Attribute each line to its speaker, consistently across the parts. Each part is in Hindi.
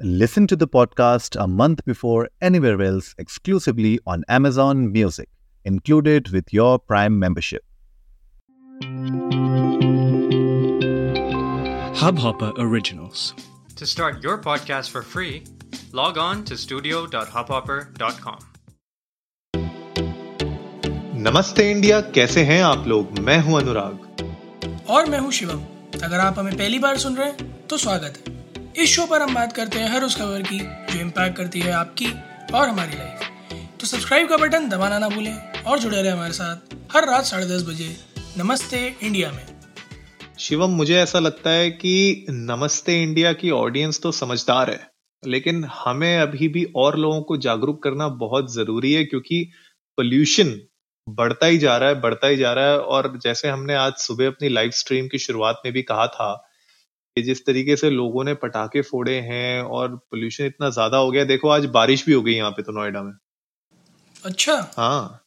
Speaker 1: Listen to the podcast a month before anywhere else exclusively on Amazon Music, included with your Prime membership.
Speaker 2: Hubhopper Originals.
Speaker 3: To start your podcast for free, log on to studio.hubhopper.com.
Speaker 4: नमस्ते इंडिया कैसे हैं आप लोग मैं हूं अनुराग
Speaker 5: और मैं हूं शिवम अगर आप हमें पहली बार सुन रहे हैं तो स्वागत है इस शो पर हम बात करते हैं हर उस खबर की जो इम्पैक्ट करती है आपकी और हमारी लाइफ तो सब्सक्राइब का बटन दबाना ना भूलें और जुड़े रहे हमारे साथ हर रात साढ़े दस बजे नमस्ते इंडिया में.
Speaker 4: शिवम, मुझे ऐसा लगता है कि नमस्ते इंडिया की ऑडियंस तो समझदार है, लेकिन हमें अभी भी और लोगों को जागरूक करना बहुत ज़रूरी है क्योंकि पोल्यूशन बढ़ता ही जा रहा है, बढ़ता ही जा रहा है और जैसे हमने आज सुबह अपनी लाइव स्ट्रीम की शुरुआत में भी कहा था कि जिस तरीके से लोगों ने पटाखे फोड़े हैं और पोल्यूशन इतना ज़्यादा हो गया देखो आज बारिश भी हो गई यहाँ पे तो नोएडा में।
Speaker 5: अच्छा।
Speaker 4: हाँ।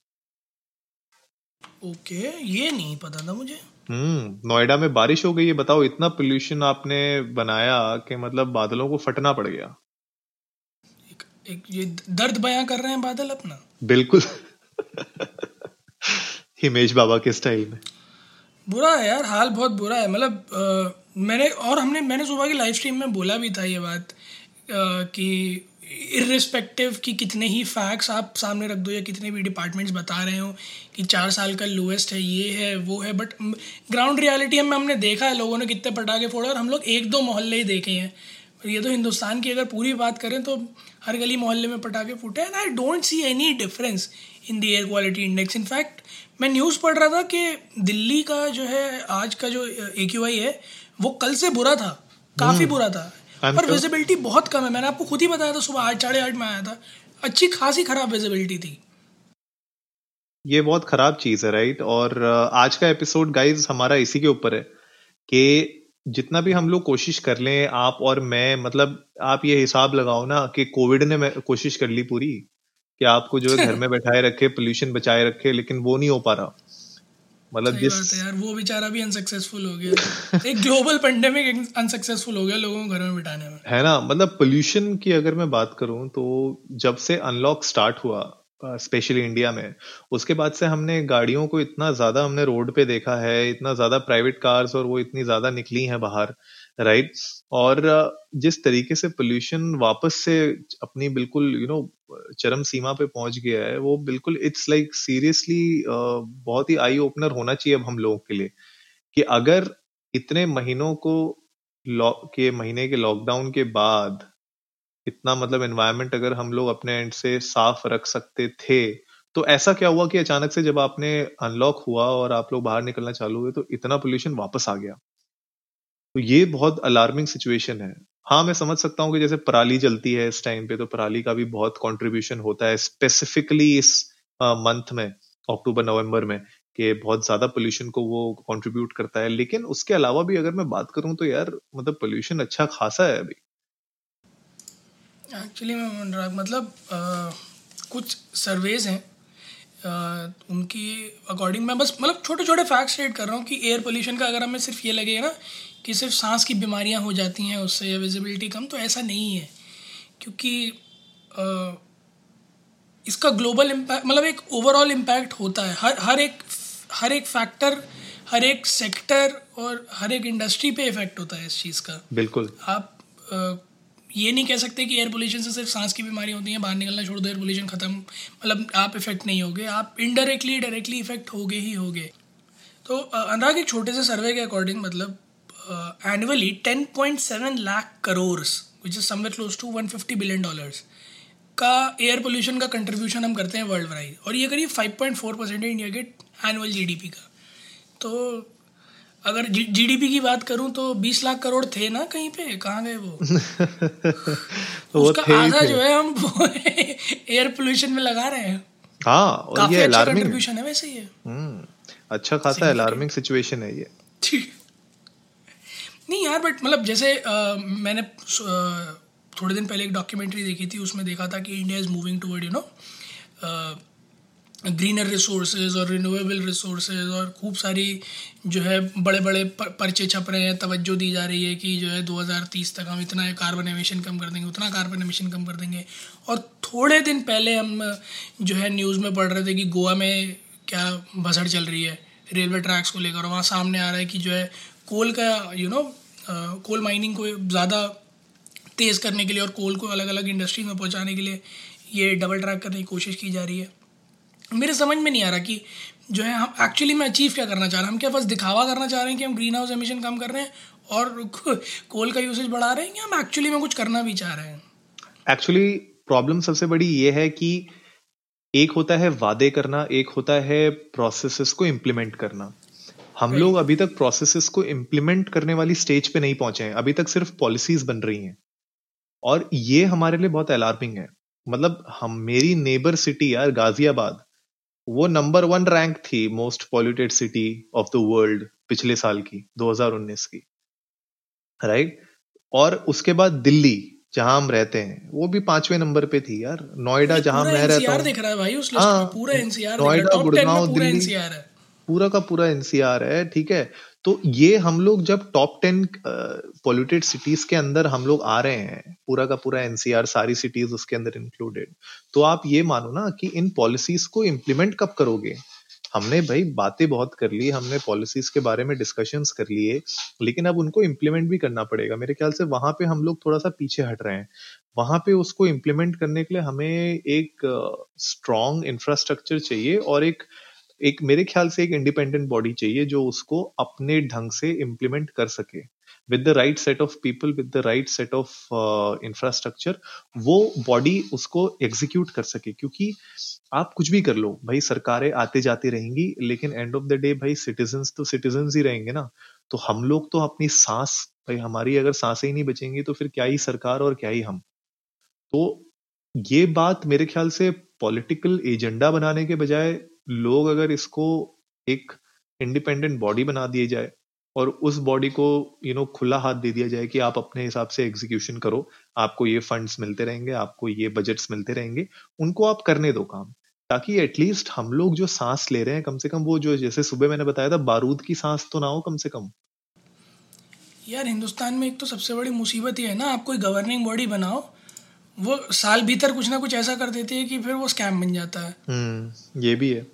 Speaker 5: ओके ये नहीं पता था मुझे।
Speaker 4: हम्म नोएडा में बारिश हो गई है बताओ इतना पोल्यूशन आपने बनाया कि मतलब बादलों को फटना पड़ गया।
Speaker 5: एक, एक ये दर्द बयां कर रहे हैं बादल अपना।
Speaker 4: बिल्कुल। हिमेश बाबा के स्टाइल में।
Speaker 5: बुरा है यार हाल बहुत बुरा है। मतलब मैंने, और हमने, मैंने सुबह की लाइव स्ट्रीम में बोला भी था ये बात कि इरिस्पेक्टिव कि कितने ही फैक्ट्स आप सामने रख दो या कितने भी डिपार्टमेंट्स बता रहे हो कि चार साल का लोएस्ट है, ये है, वो है बट ग्राउंड रियलिटी में हमने देखा है लोगों ने कितने पटाखे फोड़े और हम लोग एक दो मोहल्ले ही देखे हैं। ये तो हिंदुस्तान की अगर पूरी बात करें तो हर गली मोहल्ले में पटाखे फूटे and I don't see any difference in the air quality index in fact मैं न्यूज़ पढ़ रहा था कि दिल्ली का जो है, आज का जो AQI है वो कल से बुरा था काफ़ी हम्म। बुरा था। पर विजिबिलिटी बहुत कम है। मैंने आपको खुद ही बताया था सुबह आठ साढ़े आठ में आया था। अच्छी खासी खराब विजिबिलिटी थी।
Speaker 4: ये बहुत खराब चीज़ है राइट और आज का एपिसोड गाइज़ हमारा इसी के ऊपर है कि जितना भी हम लोग कोशिश कर लें आप और मैं मतलब आप ये हिसाब लगाओ ना कि कोविड ने कोशिश कर ली पूरी कि आपको जो है घर में बैठाए रखे पोल्यूशन बचाए रखे लेकिन वो नहीं हो पा रहा।
Speaker 5: मतलब जिस यार वो बेचारा भी अनसक्सेसफुल हो गया। एक ग्लोबल पेंडेमिक अनसक्सेसफुल हो गया लोगों को घर में बिठाने में।
Speaker 4: है ना मतलब पोल्यूशन की अगर मैं बात करूँ तो जब से अनलॉक स्टार्ट हुआ स्पेशली इंडिया में उसके बाद से हमने गाड़ियों को इतना ज़्यादा हमने रोड पे देखा है इतना ज़्यादा प्राइवेट कार्स और वो इतनी ज़्यादा निकली हैं बाहर। राइट और जिस तरीके से पोल्यूशन वापस से अपनी बिल्कुल यू नो चरम सीमा पे पहुँच गया है, वो बिल्कुल इट्स लाइक सीरियसली बहुत ही आई ओपनर होना चाहिए अब हम लोगों के लिए कि अगर इतने महीनों को के महीने के लॉकडाउन के बाद इतना मतलब एनवायरनमेंट अगर हम लोग अपने एंड से साफ़ रख सकते थे तो ऐसा क्या हुआ कि अचानक से जब आपने अनलॉक हुआ और आप लोग बाहर निकलना चालू हुए तो इतना पोल्यूशन वापस आ गया? तो ये बहुत अलार्मिंग सिचुएशन है। हाँ मैं समझ सकता हूँ कि जैसे पराली जलती है इस टाइम पे तो पराली का भी बहुत कंट्रीब्यूशन होता है स्पेसिफिकली इस मंथ में अक्टूबर नवंबर में कि बहुत ज़्यादा पोल्यूशन को वो कंट्रीब्यूट करता है। लेकिन उसके अलावा भी अगर मैं बात करूँ तो यार मतलब पोल्यूशन अच्छा खासा है अभी।
Speaker 5: एक्चुअली मैं मतलब आ, कुछ सर्वेज हैं आ, उनकी अकॉर्डिंग मैं बस मतलब छोटे छोटे फैक्ट्स रेट कर रहा हूँ कि एयर पोल्यूशन का अगर हमें सिर्फ़ ये लगेगा ना कि सिर्फ़ सांस की बीमारियाँ हो जाती हैं उससे या विजिबिलिटी कम तो ऐसा नहीं है। क्योंकि आ, इसका ग्लोबल इम्पैक्ट मतलब एक ओवरऑल इम्पैक्ट होता है। हर हर एक हर एक फैक्टर हर एक सेक्टर और हर एक इंडस्ट्री पे इफ़ेक्ट होता है इस चीज़ का।
Speaker 4: बिल्कुल।
Speaker 5: आप आ, ये नहीं कह सकते कि एयर पोल्यूशन से सिर्फ़ सांस की बीमारी होती है बाहर निकलना छोड़ दो एयर पोल्यूशन ख़त्म। मतलब आप इफ़ेक्ट नहीं होगे आप इनडायरेक्टली डायरेक्टली इफ़ेक्ट होगे ही होगे। तो अनुराग एक छोटे से सर्वे के अकॉर्डिंग मतलब point seven lakh crore which is somewhere close to one fifty billion dollars का एयर पोल्यूशन का कंट्रीब्यूशन हम करते हैं वर्ल्ड वाइड और ये करीब five point four percent India के एनुअल जीडीपी का। तो अगर जीडीपी की बात करूँ तो बीस लाख करोड़ थे ना कहीं पे? कहाँ गए वो? वो उसका आधा जो है हम एयर पोल्यूशन में लगा रहे हैं।
Speaker 4: हाँ और ये
Speaker 5: अच्छा कंट्रीब्यूशन है। वैसे ये।
Speaker 4: हम्म अच्छा खासा अलार्मिंग सिचुएशन है ये।
Speaker 5: नहीं यार बट मतलब जैसे मैंने थोड़े दिन पहले एक डॉक्यूमेंट्री देखी थी, उसमें देखा था कि India is moving toward you know greener resources और रिन्यूएबल रिसोर्सेज और खूब सारी जो है बड़े बड़े पर्चे छप रहे हैं, तवज्जो दी जा रही है कि जो है 2030 तक हम इतना कार्बन एमिशन कम कर देंगे, उतना कार्बन एमिशन कम कर देंगे। और थोड़े दिन पहले हम जो है न्यूज़ में पढ़ रहे थे कि गोवा में क्या भसड़ चल रही है रेलवे ट्रैक्स को लेकर वहाँ सामने आ रहा है कि जो है कोल का यू नो कोल माइनिंग को ज़्यादा तेज़ करने के लिए और कोल को अलग अलग इंडस्ट्री में पहुँचाने के लिए ये डबल ट्रैक करने की कोशिश की जा रही है। मेरे समझ में नहीं आ रहा कि जो है हम एक्चुअली में अचीव क्या करना चाह रहे हैं? हम क्या बस दिखावा करना चाह रहे हैं कि हम ग्रीन हाउस एमिशन कम कर रहे हैं और कोल का यूसेज बढ़ा रहे हैं या हम एक्चुअली में कुछ करना भी चाह रहे हैं?
Speaker 4: एक्चुअली प्रॉब्लम सबसे बड़ी ये है कि एक होता है वादे करना, एक होता है प्रोसेसेस को इम्प्लीमेंट करना। हम लोग अभी तक प्रोसेसेस को इम्प्लीमेंट करने वाली स्टेज पे नहीं पहुँचे हैं। अभी तक सिर्फ़ पॉलिसीज़ बन रही हैं। और ये हमारे लिए बहुत अलार्मिंग है। मतलब हम मेरी नेबर सिटी यार गाजियाबाद वो नंबर वन रैंक थी most polluted city of the world पिछले साल की 2019 की। राइट और उसके बाद दिल्ली जहाँ हम रहते हैं वो भी पाँचवें नंबर पे थी यार। नोएडा जहाँ मैं रहता हूँ।
Speaker 5: है नोएडा
Speaker 4: गुड़गांव दिल्ली। पूरा का पूरा एनसीआर है ठीक है? तो ये हम लोग जब टॉप टेन पॉल्यूटेड सिटीज़ के अंदर हम लोग आ रहे हैं पूरा का पूरा एनसीआर सारी सिटीज़ उसके अंदर इंक्लूडेड तो आप ये मानो ना कि इन पॉलिसीज़ को इम्प्लीमेंट कब करोगे? हमने भाई बातें बहुत कर ली हमने पॉलिसीज़ के बारे में डिस्कशंस कर लिए लेकिन अब उनको इम्प्लीमेंट भी करना पड़ेगा। मेरे ख्याल से वहाँ पे हम लोग थोड़ा सा पीछे हट रहे हैं। वहाँ पे उसको इम्प्लीमेंट करने के लिए हमें एक स्ट्रॉन्ग uh, इंफ्रास्ट्रक्चर चाहिए और एक एक, मेरे ख्याल से एक इंडिपेंडेंट बॉडी चाहिए जो उसको अपने ढंग से इम्प्लीमेंट कर सके। With the right set of people with the right set of infrastructure वो बॉडी उसको एग्जीक्यूट कर सके। क्योंकि आप कुछ भी कर लो, भाई सरकारें आते जाती रहेंगी, लेकिन एंड ऑफ़ द डे भाई सिटीजन तो सिटीजन ही रहेंगे ना। तो हम लोग तो अपनी सांस, भाई हमारी अगर साँसें ही नहीं बचेंगी तो फिर क्या ही सरकार और क्या ही हम? तो ये बात मेरे ख्याल से पॉलिटिकल एजेंडा बनाने के बजाय लोग अगर इसको एक इंडिपेंडेंट बॉडी बना दिए जाए और उस बॉडी को यू you नो know, खुला हाथ दे दिया जाए कि आप अपने हिसाब से एग्जीक्यूशन करो आपको ये फंड्स मिलते रहेंगे आपको ये बजट्स मिलते रहेंगे उनको आप करने दो काम ताकि एटलीस्ट हम लोग जो सांस ले रहे हैं कम से कम वो जो जैसे सुबह मैंने बताया था बारूद की सांस तो ना हो कम से कम।
Speaker 5: यार हिंदुस्तान में एक तो सबसे बड़ी मुसीबत ये है ना आप कोई गवर्निंग बॉडी बनाओ वो साल भीतर कुछ ना कुछ ऐसा कर देती है कि फिर वो स्कैम बन जाता है।
Speaker 4: हम्म ये भी है।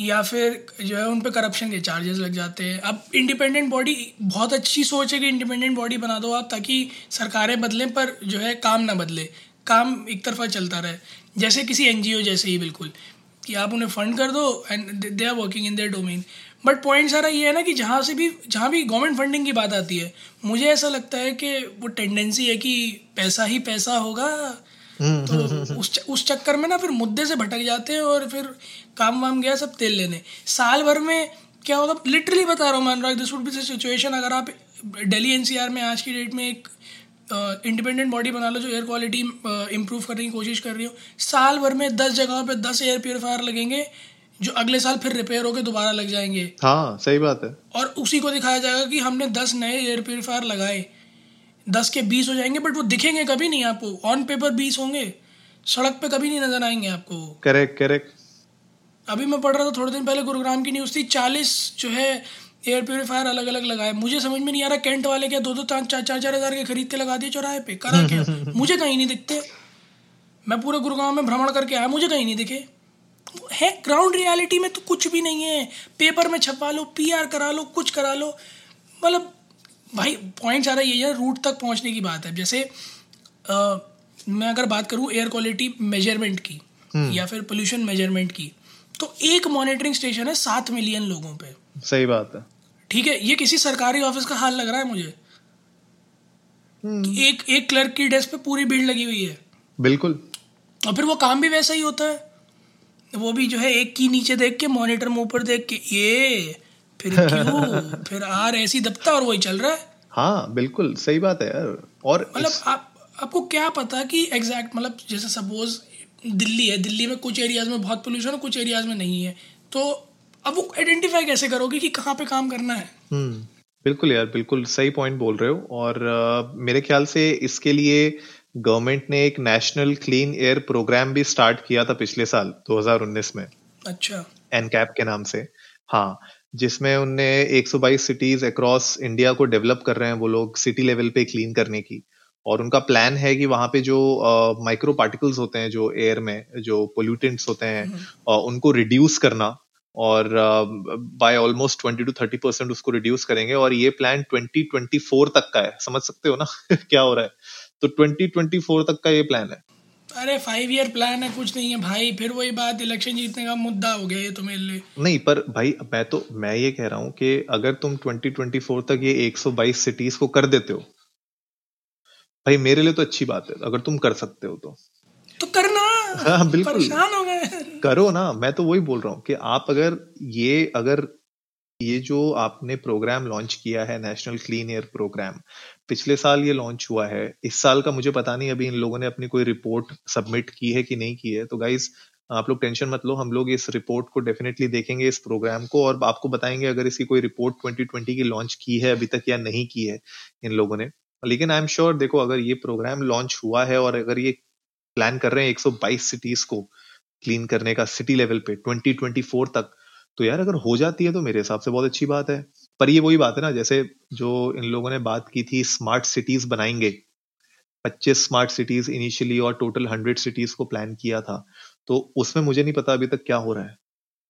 Speaker 5: या फिर जो है उन पर करप्शन के चार्जेस लग जाते हैं। अब इंडिपेंडेंट बॉडी बहुत अच्छी सोच है कि इंडिपेंडेंट बॉडी बना दो आप ताकि सरकारें बदलें पर जो है काम ना बदले। काम एक तरफा चलता रहे। जैसे किसी एनजीओ जैसे ही बिल्कुल। कि आप उन्हें फंड कर दो and they are working in their domain but point सारा ये है ना कि जहाँ से भी जहाँ भी गवर्नमेंट फंडिंग की बात आती है मुझे ऐसा लगता है कि वो टेंडेंसी है कि पैसा ही पैसा होगा। तो उस उस चक्कर में ना फिर मुद्दे से भटक जाते हैं और फिर काम वाम गया सब तेल लेने। साल भर में क्या होगा लिटरली बता रहा हूँ मैं Anurag this would be situation अगर आप दिल्ली एनसीआर में आज की डेट में एक इंडिपेंडेंट बॉडी बना लो जो एयर क्वालिटी इंप्रूव करने की कोशिश कर रही हो साल भर में दस जगहों पे दस एयर प्योरीफायर लगेंगे जो अगले साल फिर रिपेयर होकर दोबारा लग जाएँगे।
Speaker 4: हाँ सही बात है।
Speaker 5: और उसी को दिखाया जाएगा कि हमने दस नए एयर प्योरीफायर लगाए। दस के बीस हो जाएँगे बट वो दिखेंगे कभी नहीं आपको। ऑन पेपर बीस होंगे। सड़क पे कभी नहीं नज़र आएँगे आपको।
Speaker 4: करेक्ट करेक्ट
Speaker 5: अभी मैं पढ़ रहा था थोड़े दिन पहले गुरुग्राम की न्यूज़ थी चालीस जो है एयर प्योरीफायर अलग अलग लगाए। मुझे समझ में नहीं आ रहा कैंट वाले क्या दो दो चार चार चार हज़ार के खरीद के लगा दिए चौराहे पे? करा क्या? मुझे कहीं नहीं दिखते। मैं पूरे गुरुग्राम में भ्रमण करके आया मुझे कहीं नहीं दिखे। है ग्राउंड रियलिटी में तो कुछ भी नहीं है। पेपर में छपा लो पीआर करा लो कुछ करा लो। मतलब भाई पॉइंट सारा ये है रूट तक पहुँचने की बात है। जैसे आ, मैं अगर बात करूँ एयर क्वालिटी मेज़रमेंट की हम्म। या फिर पोल्यूशन मेज़रमेंट की तो एक मॉनिटरिंग स्टेशन है सात मिलियन लोगों पे।
Speaker 4: सही बात है।
Speaker 5: ठीक है ये किसी सरकारी ऑफ़िस का हाल लग रहा है मुझे। हम्म। एक एक क्लर्क की डेस्क पे पूरी भीड़ लगी हुई है।
Speaker 4: बिल्कुल।
Speaker 5: और फिर वो काम भी वैसा ही होता है। वो भी जो है एक की नीचे देख के मॉनिटर में ऊपर देख के ये फिर क्यों? फिर आर ऐसी दबता और वही चल रहा है?
Speaker 4: हाँ बिल्कुल सही बात है यार। और
Speaker 5: मतलब आप आपको क्या पता कि एग्जैक्ट मतलब जैसे सपोज़ दिल्ली है दिल्ली में कुछ एरियाज़ में बहुत पोल्यूशन है कुछ एरियाज़ में नहीं है। तो अब वो आइडेंटिफाई कैसे करोगे कि कहाँ पे काम करना है?
Speaker 4: हम्म बिल्कुल यार बिल्कुल सही पॉइंट बोल रहे हो। और uh, मेरे ख्याल से इसके लिए गवर्नमेंट ने एक नेशनल क्लीन एयर प्रोग्राम भी स्टार्ट किया था पिछले साल 2019 में।
Speaker 5: अच्छा।
Speaker 4: एनकैप के नाम से। हाँ जिसमें उनने 122 सिटीज़ अक्रॉस इंडिया को डेवलप कर रहे हैं वो लोग सिटी लेवल पे क्लीन करने की। और उनका प्लान है कि वहाँ पे जो माइक्रो uh, पार्टिकल्स होते हैं जो एयर में जो पोल्यूटेंट्स होते हैं uh, उनको रिड्यूस करना और by almost twenty to thirty percent उसको रिड्यूस करेंगे। और ये प्लान ट्वेंटी ट्वेंटी फोर तक का है। समझ सकते हो ना? क्या हो रहा है? तो ट्वेंटी ट्वेंटी फोर तक का ये प्लान है।
Speaker 5: अरे फाइव ईयर प्लान है कुछ नहीं है भाई। फिर वही बात इलेक्शन जीतने का मुद्दा हो गया ये तो मेरे लिए।
Speaker 4: नहीं पर भाई मैं तो मैं ये कह रहा हूँ कि अगर तुम 2024 तक ये 122 सिटीज़ को कर देते हो भाई मेरे लिए तो अच्छी बात है अगर तुम कर सकते हो तो।
Speaker 5: तो करना।
Speaker 4: हाँ बिल्कुल।
Speaker 5: परेशान हो गए।
Speaker 4: करो ना। मैं तो वही बोल रहा हूँ कि आप अगर ये अगर ये जो आपने प्रोग्राम लॉन्च किया है नेशनल क्लीन एयर प्रोग्राम पिछले साल ये लॉन्च हुआ है। इस साल का मुझे पता नहीं, अभी इन लोगों ने अपनी कोई रिपोर्ट सबमिट की है कि नहीं की है। तो गाइज़ आप लोग टेंशन मत लो, हम लोग इस रिपोर्ट को डेफिनेटली देखेंगे, इस प्रोग्राम को, और आपको बताएँगे अगर इसकी कोई रिपोर्ट 2020 की लॉन्च की है अभी तक या नहीं की है इन लोगों ने। लेकिन आई एम श्योर देखो, अगर ये प्रोग्राम लॉन्च हुआ है और अगर ये प्लान कर रहे हैं 122 सिटीज़ को क्लीन करने का सिटी लेवल पे 2024 तक तो यार अगर हो जाती है तो मेरे हिसाब से बहुत अच्छी बात है। पर ये वही बात है ना, जैसे जो इन लोगों ने बात की थी स्मार्ट सिटीज़ बनाएँगे 25 स्मार्ट सिटीज़ इनिशियली और टोटल 100 सिटीज़ को प्लान किया था तो उसमें मुझे नहीं पता अभी तक क्या हो रहा है।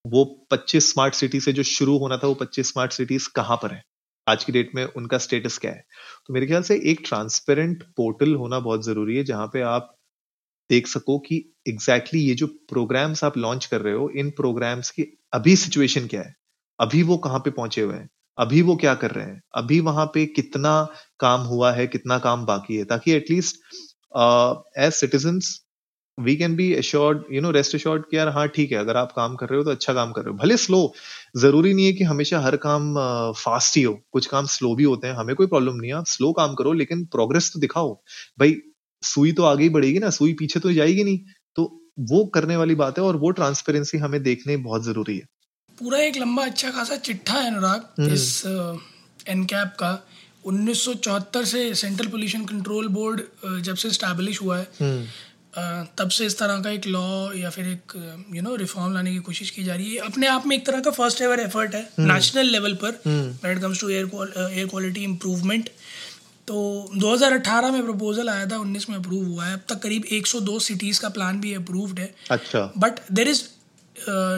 Speaker 4: वो 25 स्मार्ट सिटी से जो शुरू होना था, वो 25 स्मार्ट सिटीज़ कहाँ पर है? आज की डेट में उनका स्टेटस क्या है? तो मेरे ख्याल से एक ट्रांसपेरेंट पोर्टल होना बहुत ज़रूरी है, जहाँ पे आप देख सको कि एग्जैक्टली exactly ये जो प्रोग्राम्स आप लॉन्च कर रहे हो, इन प्रोग्राम्स की अभी सिचुएशन क्या है? अभी वो कहाँ पे पहुँचे हुए हैं? अभी वो क्या कर रहे हैं? अभी वहाँ पे कितना काम हुआ है कितना काम बाकी है? ताकि at least as citizen we can be assured you know rest assured कि यार हाँ ठीक है अगर आप काम कर रहे हो तो अच्छा काम कर रहे हो। भले स्लो ज़रूरी नहीं है कि हमेशा हर काम फास्ट uh, ही हो। कुछ काम स्लो भी होते हैं हमें कोई प्रॉब्लम नहीं है। आप स्लो काम करो लेकिन प्रोग्रेस तो दिखाओ। भाई सुई तो आगे ही बढ़ेगी ना? सुई पीछे तो जाएगी नहीं। वो करने वाली बात है और वो ट्रांसपेरेंसी हमें देखने बहुत ज़रूरी है
Speaker 5: पूरा एक लंबा अच्छा खासा चिट्ठा है अनुराग हम्म। इस एनकैप का 1974 से सेंट्रल पोल्यूशन कंट्रोल बोर्ड जब से स्टैब्लिश हुआ है हम्म। तब से इस तरह का एक लॉ या फिर एक यू नो रिफॉर्म लाने की कोशिश की जा रही है अपने आप में एक तरह का फ़र्स्ट एवर एफर्ट है नेशनल हम्म। लेवल पर it comes to air air quality improvement तो 2018 में प्रपोजल आया था 19 में अप्रूव हुआ है। अब तक करीब 102 सिटीज़ का प्लान भी अप्रूव्ड है।
Speaker 4: अच्छा।
Speaker 5: But there is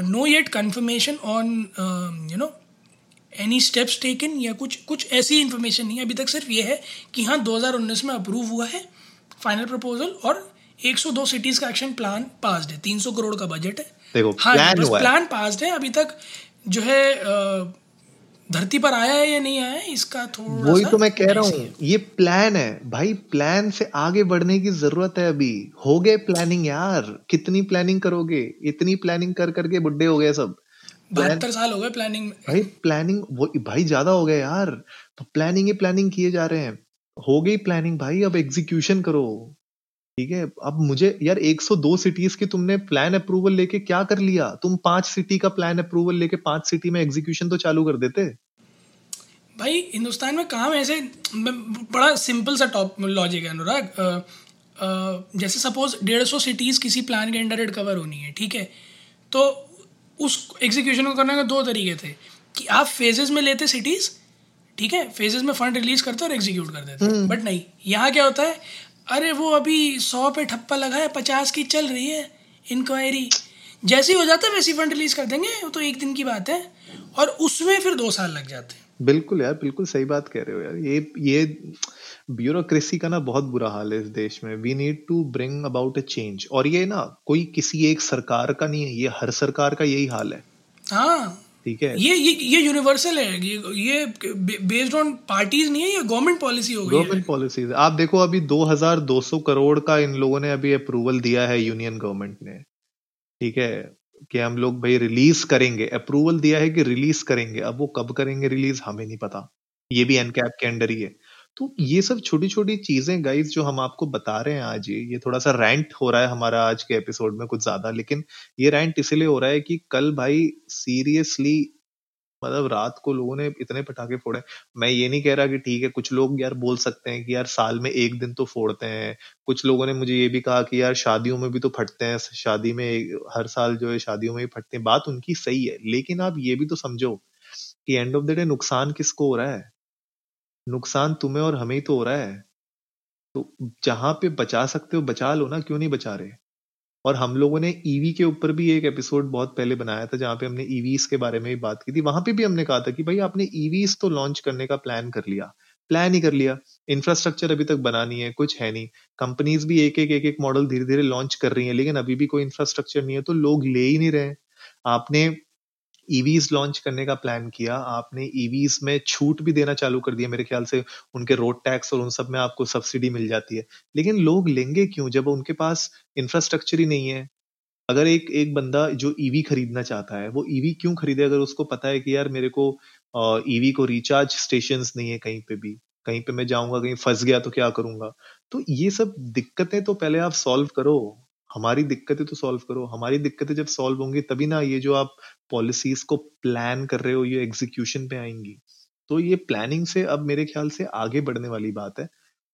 Speaker 5: no yet confirmation on you know any steps taken या कुछ कुछ ऐसी इन्फॉर्मेशन नहीं है। अभी तक सिर्फ़ ये है कि हाँ 2019 में अप्रूव हुआ है फाइनल प्रपोजल और 102 सिटीज़ का एक्शन प्लान पास्ड है। 300 करोड़ का बजट है।
Speaker 4: देखो हाँ प्लान
Speaker 5: प्लान पास्ड है। अभी तक जो है uh, धरती पर आया है या नहीं आया है इसका थोड़ा
Speaker 4: वही तो मैं कह रहा हूँ ये प्लान है। भाई प्लान से आगे बढ़ने की ज़रूरत है अभी। हो गए प्लानिंग यार। कितनी प्लानिंग करोगे? इतनी प्लानिंग कर करके बुढ़े हो गए सब।
Speaker 5: बहत्तर साल हो गए प्लानिंग
Speaker 4: भाई प्लानिंग वो भाई ज़्यादा हो गया यार। तो प्लानिंग ही प्लानिंग किए जा रहे हैं। हो गई प्लानिंग भाई अब एग्जीक्यूशन करो। ठीक है? अब मुझे यार 102 सिटीज़ की तुमने प्लान अप्रूवल लेके क्या कर लिया? तुम पाँच सिटी का प्लान अप्रूवल लेके पाँच सिटी में एग्जीक्यूशन तो चालू कर देते।
Speaker 5: भाई हिंदुस्तान में काम ऐसे बड़ा सिंपल सा टॉप लॉजिक है अनुराग। जैसे सपोज़ डेढ़ सौ सिटीज़ किसी प्लान के अंडर कवर होनी है ठीक है? तो उस एग्जीक्यूशन को करने के दो तरीके थे कि आप फेजेस में लेते सिटीज़ ठीक है? फेजेस में फंड रिलीज़ करते और एग्जीक्यूट कर देते। But hmm. नहीं यहाँ क्या होता है अरे वो अभी सौ पे ठप्पा लगा है पचास की चल रही है इंक्वायरी जैसे ही हो जाता है वैसे फंड रिलीज़ कर देंगे वो तो एक दिन की बात है और उसमें फिर दो साल लग जाते हैं।
Speaker 4: बिल्कुल यार बिल्कुल सही बात कह रहे हो यार। ये ये ब्यूरोक्रेसी का ना बहुत बुरा हाल है इस देश में। We need to bring about a change और ये ना कोई किसी एक सरकार का नहीं है ये हर सरकार का यही हाल है।
Speaker 5: हाँ।
Speaker 4: ठीक है?
Speaker 5: ये ये ये यूनिवर्सल है। ये ये बेस्ड ऑन पार्टीज़ नहीं है ये गवर्नमेंट पॉलिसी हो गई
Speaker 4: गवर्नमेंट पॉलिसी आप देखो अभी 2200 करोड़ का इन लोगों ने अभी अप्रूवल दिया है यूनियन गवर्नमेंट ने। ठीक है? कि हम लोग भाई रिलीज़ करेंगे अप्रूवल दिया है कि रिलीज़ करेंगे, अब वो कब करेंगे रिलीज़ हमें नहीं पता। ये भी एनकैप के अंडर ही है। तो ये सब छोटी छोटी चीज़ें गाइज़ जो हम आपको बता रहे हैं आज, ये ये थोड़ा सा रैंट हो रहा है हमारा आज के एपिसोड में कुछ ज़्यादा, लेकिन ये रैंट इसलिए हो रहा है कि कल भाई सीरियसली मतलब रात को लोगों ने इतने पटाखे फोड़े। मैं ये नहीं कह रहा कि ठीक है, कुछ लोग यार बोल सकते हैं कि यार साल में एक दिन तो फोड़ते हैं। कुछ लोगों ने मुझे ये भी कहा कि यार शादियों में भी तो फटते हैं शादी में हर साल जो है शादियों में भी फटते हैं। बात उनकी सही है, लेकिन आप ये भी तो समझो कि एंड ऑफ़ द डे नुकसान किसको हो रहा है? नुकसान तुम्हें और हमें ही तो हो रहा है। तो जहाँ पे बचा सकते हो, बचा लो ना, क्यों नहीं बचा रहे? और हम लोगों ने ईवी के ऊपर भी एक एपिसोड बहुत पहले बनाया था, जहाँ पे हमने ईवीस के बारे में भी बात की थी। वहाँ पे भी हमने कहा था कि भाई आपने ईवीस तो लॉन्च करने का प्लान कर लिया। प्लान ही कर लिया। इंफ्रास्ट्रक्चर अभी तक बना नहीं है, कुछ है नहीं। कंपनीज़ भी एक एक एक एक मॉडल धीरे धीरे लॉन्च कर रही है, लेकिन अभी भी कोई इंफ्रास्ट्रक्चर नहीं है तो लोग ले ही नहीं रहे आपने ईवीज लॉन्च करने का प्लान किया। आपने ईवीज में छूट भी देना चालू कर दिया। मेरे ख्याल से उनके रोड टैक्स और उन सब में आपको सब्सिडी मिल जाती है। लेकिन लोग लेंगे क्यों? जब उनके पास इंफ्रास्ट्रक्चर ही नहीं है। अगर एक एक बंदा जो ईवी खरीदना चाहता है, वो ईवी क्यों खरीदे? अगर उसको पता है कि यार मेरे को ईवी को रिचार्ज स्टेशन नहीं है कहीं पे भी। कहीं पे मैं जाऊँगा, कहीं फंस गया तो क्या करूँगा? तो ये सब दिक्कतें तो पहले आप सॉल्व करो। हमारी दिक्कतें तो सॉल्व करो। हमारी दिक्कतें जब सॉल्व होंगी, तभी ना ये जो आप पॉलिसीज़ को प्लान कर रहे हो, ये एग्जीक्यूशन पे आएँगी। तो ये प्लानिंग से अब मेरे ख्याल से आगे बढ़ने वाली बात है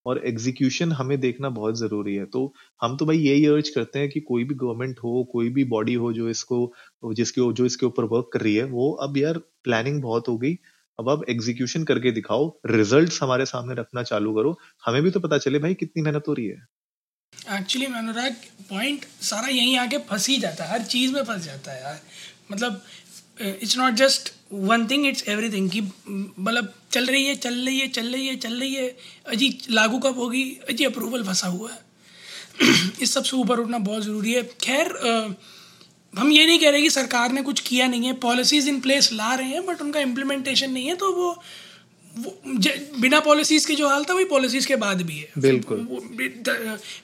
Speaker 4: और एग्जीक्यूशन हमें देखना बहुत ज़रूरी है। तो हम तो भाई यही अर्ज़ करते हैं कि कोई भी गवर्नमेंट हो, कोई भी बॉडी हो जो इसको, जिसके, जो इसके ऊपर वर्क कर रही है, वो अब यार प्लानिंग बहुत हो गई। अब अब एग्जीक्यूशन करके दिखाओ रिजल्ट्स हमारे सामने रखना चालू करो। हमें भी तो पता चले भाई कितनी मेहनत हो रही है।
Speaker 5: एक्चुअली मैं अनुराग पॉइंट सारा यहीं आके फंस ही जाता है। हर चीज़ में फंस जाता है यार। मतलब it's not just one thing it's everything कि मतलब चल रही है, चल रही है, चल रही है, चल रही है। अजी, लागू कब होगी? अजी अप्रूवल फंसा हुआ है। इस सबसे ऊपर उठना बहुत ज़रूरी है। खैर हम ये नहीं कह रहे कि सरकार ने कुछ किया नहीं है। पॉलिसीज़ इन प्लेस ला रहे हैं बट उनका इम्प्लीमेंटेशन नहीं है तो वो बिना पॉलिसीज़ के जो हाल था वही पॉलिसीज़ के बाद भी है।
Speaker 4: बिल्कुल।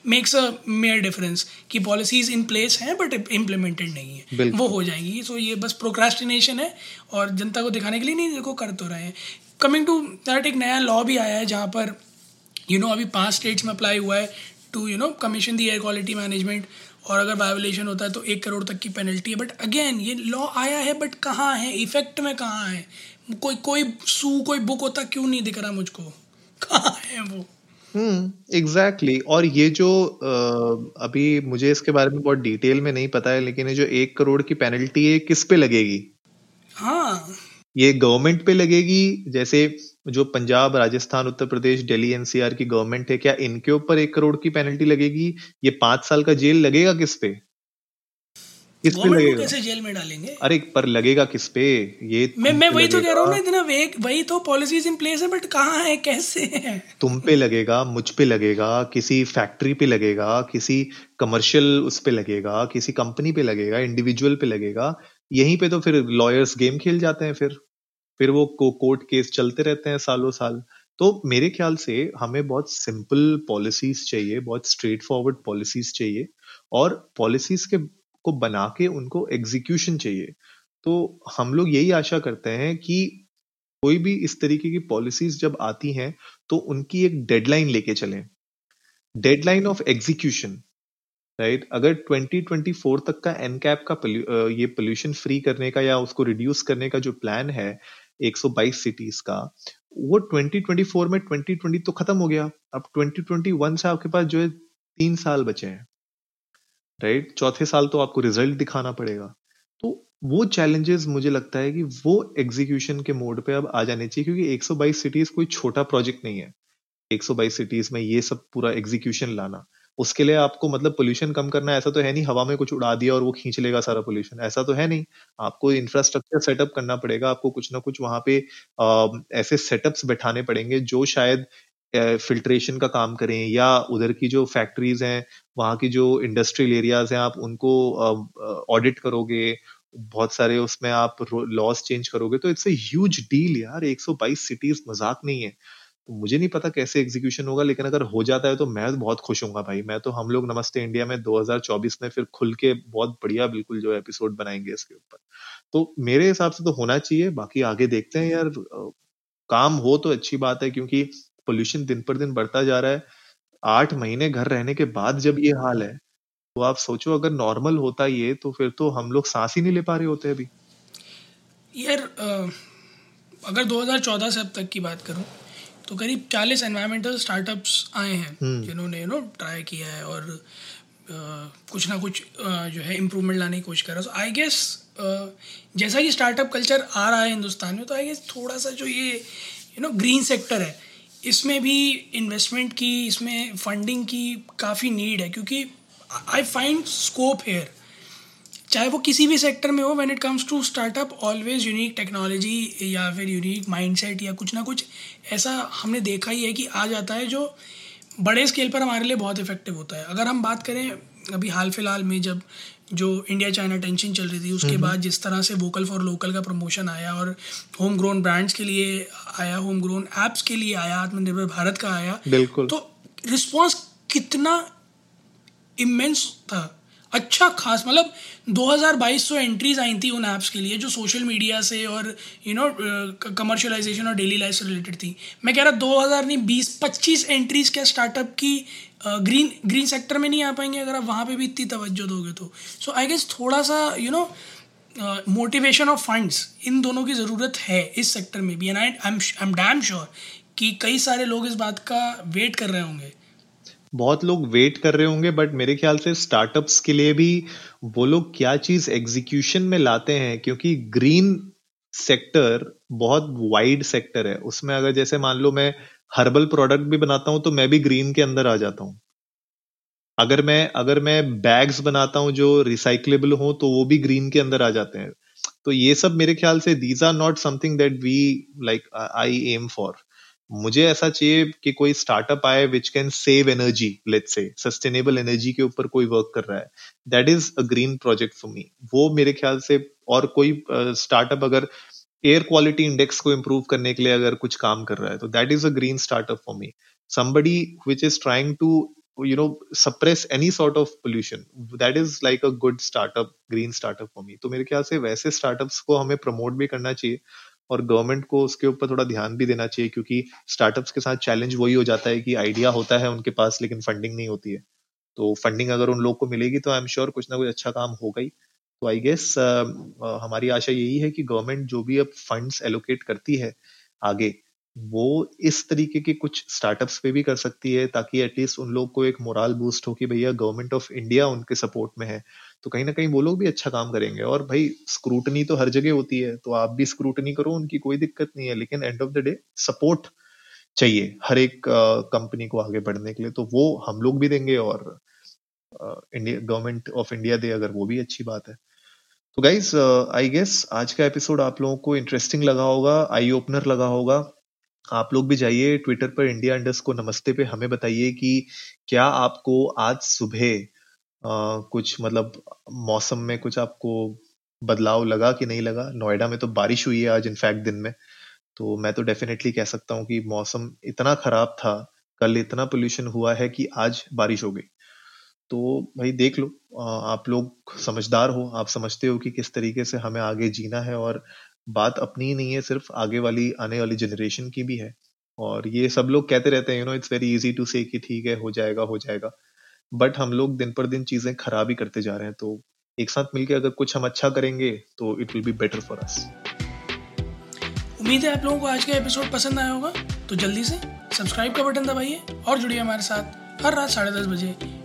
Speaker 5: मेक्स अ मेयर डिफरेंस कि पॉलिसीज़ इन प्लेस हैं बट इम्प्लीमेंटेड नहीं है। वो हो जाएँगी। सो ये बस प्रोक्रास्टिनेशन है और जनता को दिखाने के लिए नहीं देखो कर तो रहे हैं। कमिंग टू दैट एक नया लॉ भी आया है जहाँ पर यू you नो know, अभी पाँच स्टेट्स में अप्लाई हुआ है to you know commission the air quality management और अगर वायोलेशन होता है तो एक करोड़ तक की पेनल्टी है। बट अगेन ये लॉ आया है बट कहाँ है? इफ़ेक्ट में कहाँ है? कोई कोई सू कोई बुक होता क्यों नहीं दिख रहा मुझको? कहाँ है वो?
Speaker 4: Hmm exactly exactly. और ये जो आ, अभी मुझे इसके बारे में बहुत डिटेल में नहीं पता है लेकिन ये जो एक करोड़ की पेनल्टी है किस पे लगेगी?
Speaker 5: हाँ।
Speaker 4: ये गवर्नमेंट पे लगेगी? जैसे जो पंजाब राजस्थान उत्तर प्रदेश दिल्ली एनसीआर की गवर्नमेंट है क्या इनके ऊपर एक करोड़ की पेनल्टी लगेगी? ये पाँच साल का जेल लगेगा किस पे?
Speaker 5: किस पे लगेगा? कैसे जेल में डालेंगे?
Speaker 4: अरे पर लगेगा किस पे? ये
Speaker 5: मैं मैं वही तो कह रहा हूँ ना इतना वेग वही तो पॉलिसीज़ इन प्लेस है बट कहाँ है कैसे है?
Speaker 4: तुम पे लगेगा मुझ पे लगेगा किसी फैक्ट्री पे लगेगा किसी कमर्शियल उस पे लगेगा किसी कंपनी पे लगेगा इंडिविजुअल पे लगेगा। यहीं पे तो फिर लॉयर्स गेम खेल जाते हैं फिर। फिर वो को, कोर्ट केस चलते रहते हैं सालों साल। तो मेरे ख्याल से हमें बहुत सिंपल पॉलिसीज़ चाहिए बहुत स्ट्रेट फॉरवर्ड पॉलिसीज़ चाहिए। और पॉलिसीज़ के को बना के उनको एग्जीक्यूशन चाहिए। तो हम लोग यही आशा करते हैं कि कोई भी इस तरीके की पॉलिसीज़ जब आती हैं तो उनकी एक डेडलाइन लेके चलें। डेडलाइन ऑफ़ एग्जीक्यूशन राइट अगर 2024 तक का एनकैप का ये पोल्यूशन फ्री करने का या उसको रिड्यूस करने का जो प्लान है 122 सिटीज़ का, वो 2024 में 2020 तो खत्म हो गया। अब 2021 से आपके पास जो है तीन साल बचे हैं। राइट चौथे साल तो आपको रिज़ल्ट दिखाना पड़ेगा। तो वो चैलेंजेस मुझे लगता है कि वो एग्जीक्यूशन के मोड पे अब आ जाने चाहिए क्योंकि 122 सिटीज़ कोई छोटा प्रोजेक्ट नहीं है। 122 सिटीज़ में ये सब पूरा एग्जीक्यूशन लाना। उसके लिए आपको मतलब पोल्यूशन कम करना ऐसा तो है नहीं हवा में कुछ उड़ा दिया और वो खींच लेगा सारा पोल्यूशन ऐसा तो है नहीं। आपको इंफ्रास्ट्रक्चर सेटअप करना पड़ेगा आपको कुछ ना कुछ वहाँ पे आ, ऐसे सेटअप्स बैठाने पड़ेंगे जो शायद फिल्ट्रेशन का काम करें या उधर की जो फैक्ट्रीज हैं, वहाँ की जो इंडस्ट्रियल एरियाज़ हैं, आप उनको ऑडिट करोगे, बहुत सारे उसमें आप लॉस चेंज करोगे तो इट्स ह्यूज डील यार 122 सिटीज़ मज़ाक नहीं है। तो मुझे नहीं पता कैसे एग्जीक्यूशन होगा, लेकिन अगर हो जाता है तो मैं तो बहुत खुश हूँ भाई। मैं तो हम लोग नमस्ते इंडिया में 2024 में फिर खुल के बहुत बढ़िया बिल्कुल जो एपिसोड बनाएँगे इसके ऊपर। तो मेरे हिसाब से तो होना चाहिए, बाकी आगे देखते हैं यार काम हो तो अच्छी बात है, क्योंकि पोल्यूशन दिन पर दिन बढ़ता जा रहा है। आठ महीने घर रहने के बाद जब ये हाल है तो आप सोचो अगर नॉर्मल होता ये तो फिर तो हम लोग सांस ही नहीं ले पा रहे होते अभी।
Speaker 5: यार अगर 2014 से अब तक की बात करूँ तो करीब 40 एनवायरमेंटल स्टार्टअप्स आए हैं जिन्होंने यू नो ट्राई किया है और uh, कुछ ना कुछ uh, जो है इम्प्रूवमेंट लाने की कोशिश कर रहा है। सो आई गेस जैसा कि स्टार्टअप कल्चर आ रहा है हिंदुस्तान में तो आई गेस थोड़ा सा जो ये यू नो ग्रीन सेक्टर है इसमें भी इन्वेस्टमेंट की, इसमें फंडिंग की काफ़ी नीड है, क्योंकि आई फाइंड स्कोप हेयर चाहे वो किसी भी सेक्टर में हो when it comes to startup always unique technology या फिर यूनिक माइंडसेट या कुछ ना कुछ ऐसा हमने देखा ही है कि आ जाता है जो बड़े स्केल पर हमारे लिए बहुत इफ़ेक्टिव होता है। अगर हम बात करें अभी हाल फ़िलहाल में जब जो इंडिया चाइना टेंशन चल रही थी उसके बाद जिस तरह से वोकल फॉर लोकल का प्रमोशन आया और होम ग्रोन ब्रांड्स के लिए आया होम ग्रोन एप्स के लिए आया आत्मनिर्भर भारत का आया
Speaker 4: बिल्कुल।
Speaker 5: तो रिस्पॉन्स कितना इमेंस था। अच्छा खास मतलब 2200 सौ एंट्रीज आई थी उन ऐप्स के लिए जो सोशल मीडिया से और यू नो कमर्शलाइजेशन और डेली लाइफ से रिलेटेड थी। मैं कह रहा 2000 नहीं 20 25 एंट्रीज क्या स्टार्टअप की ग्रीन ग्रीन सेक्टर में नहीं आ पाएँगे अगर आप वहाँ पे भी इतनी तवज्जो दोगे तो। सो आई गेस थोड़ा सा you know motivation of funds इन दोनों की ज़रूरत है इस सेक्टर में भी। And I am am damn sure कि कई सारे लोग इस बात का वेट कर रहे होंगे।
Speaker 4: बहुत लोग वेट कर रहे होंगे बट मेरे ख्याल से स्टार्टअप्स के लिए भी वो लोग क्या चीज़ एग्जीक्यूशन में लाते हैं? क्योंकि ग्रीन सेक्टर बहुत वाइड सेक्टर है। उसमें अगर जैसे मान लो मैं हर्बल प्रोडक्ट भी बनाता हूँ तो मैं भी ग्रीन के अंदर आ जाता हूँ। अगर मैं अगर मैं बैग्स बनाता हूँ जो रिसाइकलेबल हो तो वो भी ग्रीन के अंदर आ जाते हैं। तो ये सब मेरे ख्याल से these are not something that we like I am for मुझे ऐसा चाहिए कि कोई स्टार्टअप आए which can save energy let's say sustainable energy के ऊपर कोई वर्क कर रहा है। That is a green project for me वो मेरे ख्याल से और कोई स्टार्टअप uh, अगर एयर क्वालिटी इंडेक्स को इम्प्रूव करने के लिए अगर कुछ काम कर रहा है तो that is a green startup for me somebody which is trying to, you know, suppress any sort of pollution, that is like a good startup, green startup for me. तो मेरे ख्याल से वैसे स्टार्टअप्स को हमें प्रमोट भी करना चाहिए और गवर्नमेंट को उसके ऊपर थोड़ा ध्यान भी देना चाहिए, क्योंकि स्टार्टअप्स के साथ चैलेंज वही हो जाता है कि आइडिया होता है उनके पास, लेकिन फंडिंग नहीं होती है। तो फंडिंग अगर उन लोग को मिलेगी तो आई एम श्योर कुछ ना कुछ अच्छा काम होगा ही। तो आई गेस uh, हमारी आशा यही है कि गवर्नमेंट जो भी अब फंड्स एलोकेट करती है आगे वो इस तरीके के कुछ स्टार्टअप्स पे भी कर सकती है ताकि एटलीस्ट उन लोग को एक मोरल बूस्ट हो कि भैया गवर्नमेंट ऑफ़ इंडिया उनके सपोर्ट में है। तो कहीं ना कहीं वो लोग भी अच्छा काम करेंगे और भाई स्क्रूटनी तो हर जगह होती है तो आप भी स्क्रूटनी करो उनकी कोई दिक्कत नहीं है लेकिन end of the day support चाहिए हर एक कंपनी को आगे बढ़ने के लिए। तो वो हम लोग भी देंगे और इंडिया गवर्नमेंट ऑफ़ इंडिया दे अगर वो भी अच्छी बात है। तो गाइज़ आई गेस आज का एपिसोड आप लोगों को इंटरेस्टिंग लगा होगा आई ओपनर लगा होगा। आप लोग भी जाइए ट्विटर पर इंडिया इंडस को नमस्ते पे हमें बताइए कि क्या आपको आज सुबह कुछ मतलब मौसम में कुछ आपको बदलाव लगा कि नहीं लगा? नोएडा में तो बारिश हुई है आज इनफैक्ट दिन में। तो मैं तो डेफिनेटली कह सकता हूँ कि मौसम इतना खराब था, कल इतना पोल्यूशन हुआ है कि आज बारिश हो गई। तो भाई देख लो आप लोग समझदार हो, आप समझते हो कि किस तरीके से हमें आगे जीना है और बात अपनी नहीं है, सिर्फ़ आगे वाली, आने वाली जनरेशन की भी है। और ये सब लोग कहते रहते हैं you know it's very easy to say कि ठीक है, हो जाएगा हो जाएगा। बट हम लोग दिन पर दिन चीज़ें खराब ही करते जा रहे हैं तो एक साथ मिलकर अगर कुछ हम अच्छा करेंगे तो it will be better for us
Speaker 5: उम्मीद है आप लोगों को आज का एपिसोड पसंद आया होगा। तो जल्दी से सब्सक्राइब का बटन दबाइए और जुड़िए हमारे साथ हर रात साढ़े दस बजे।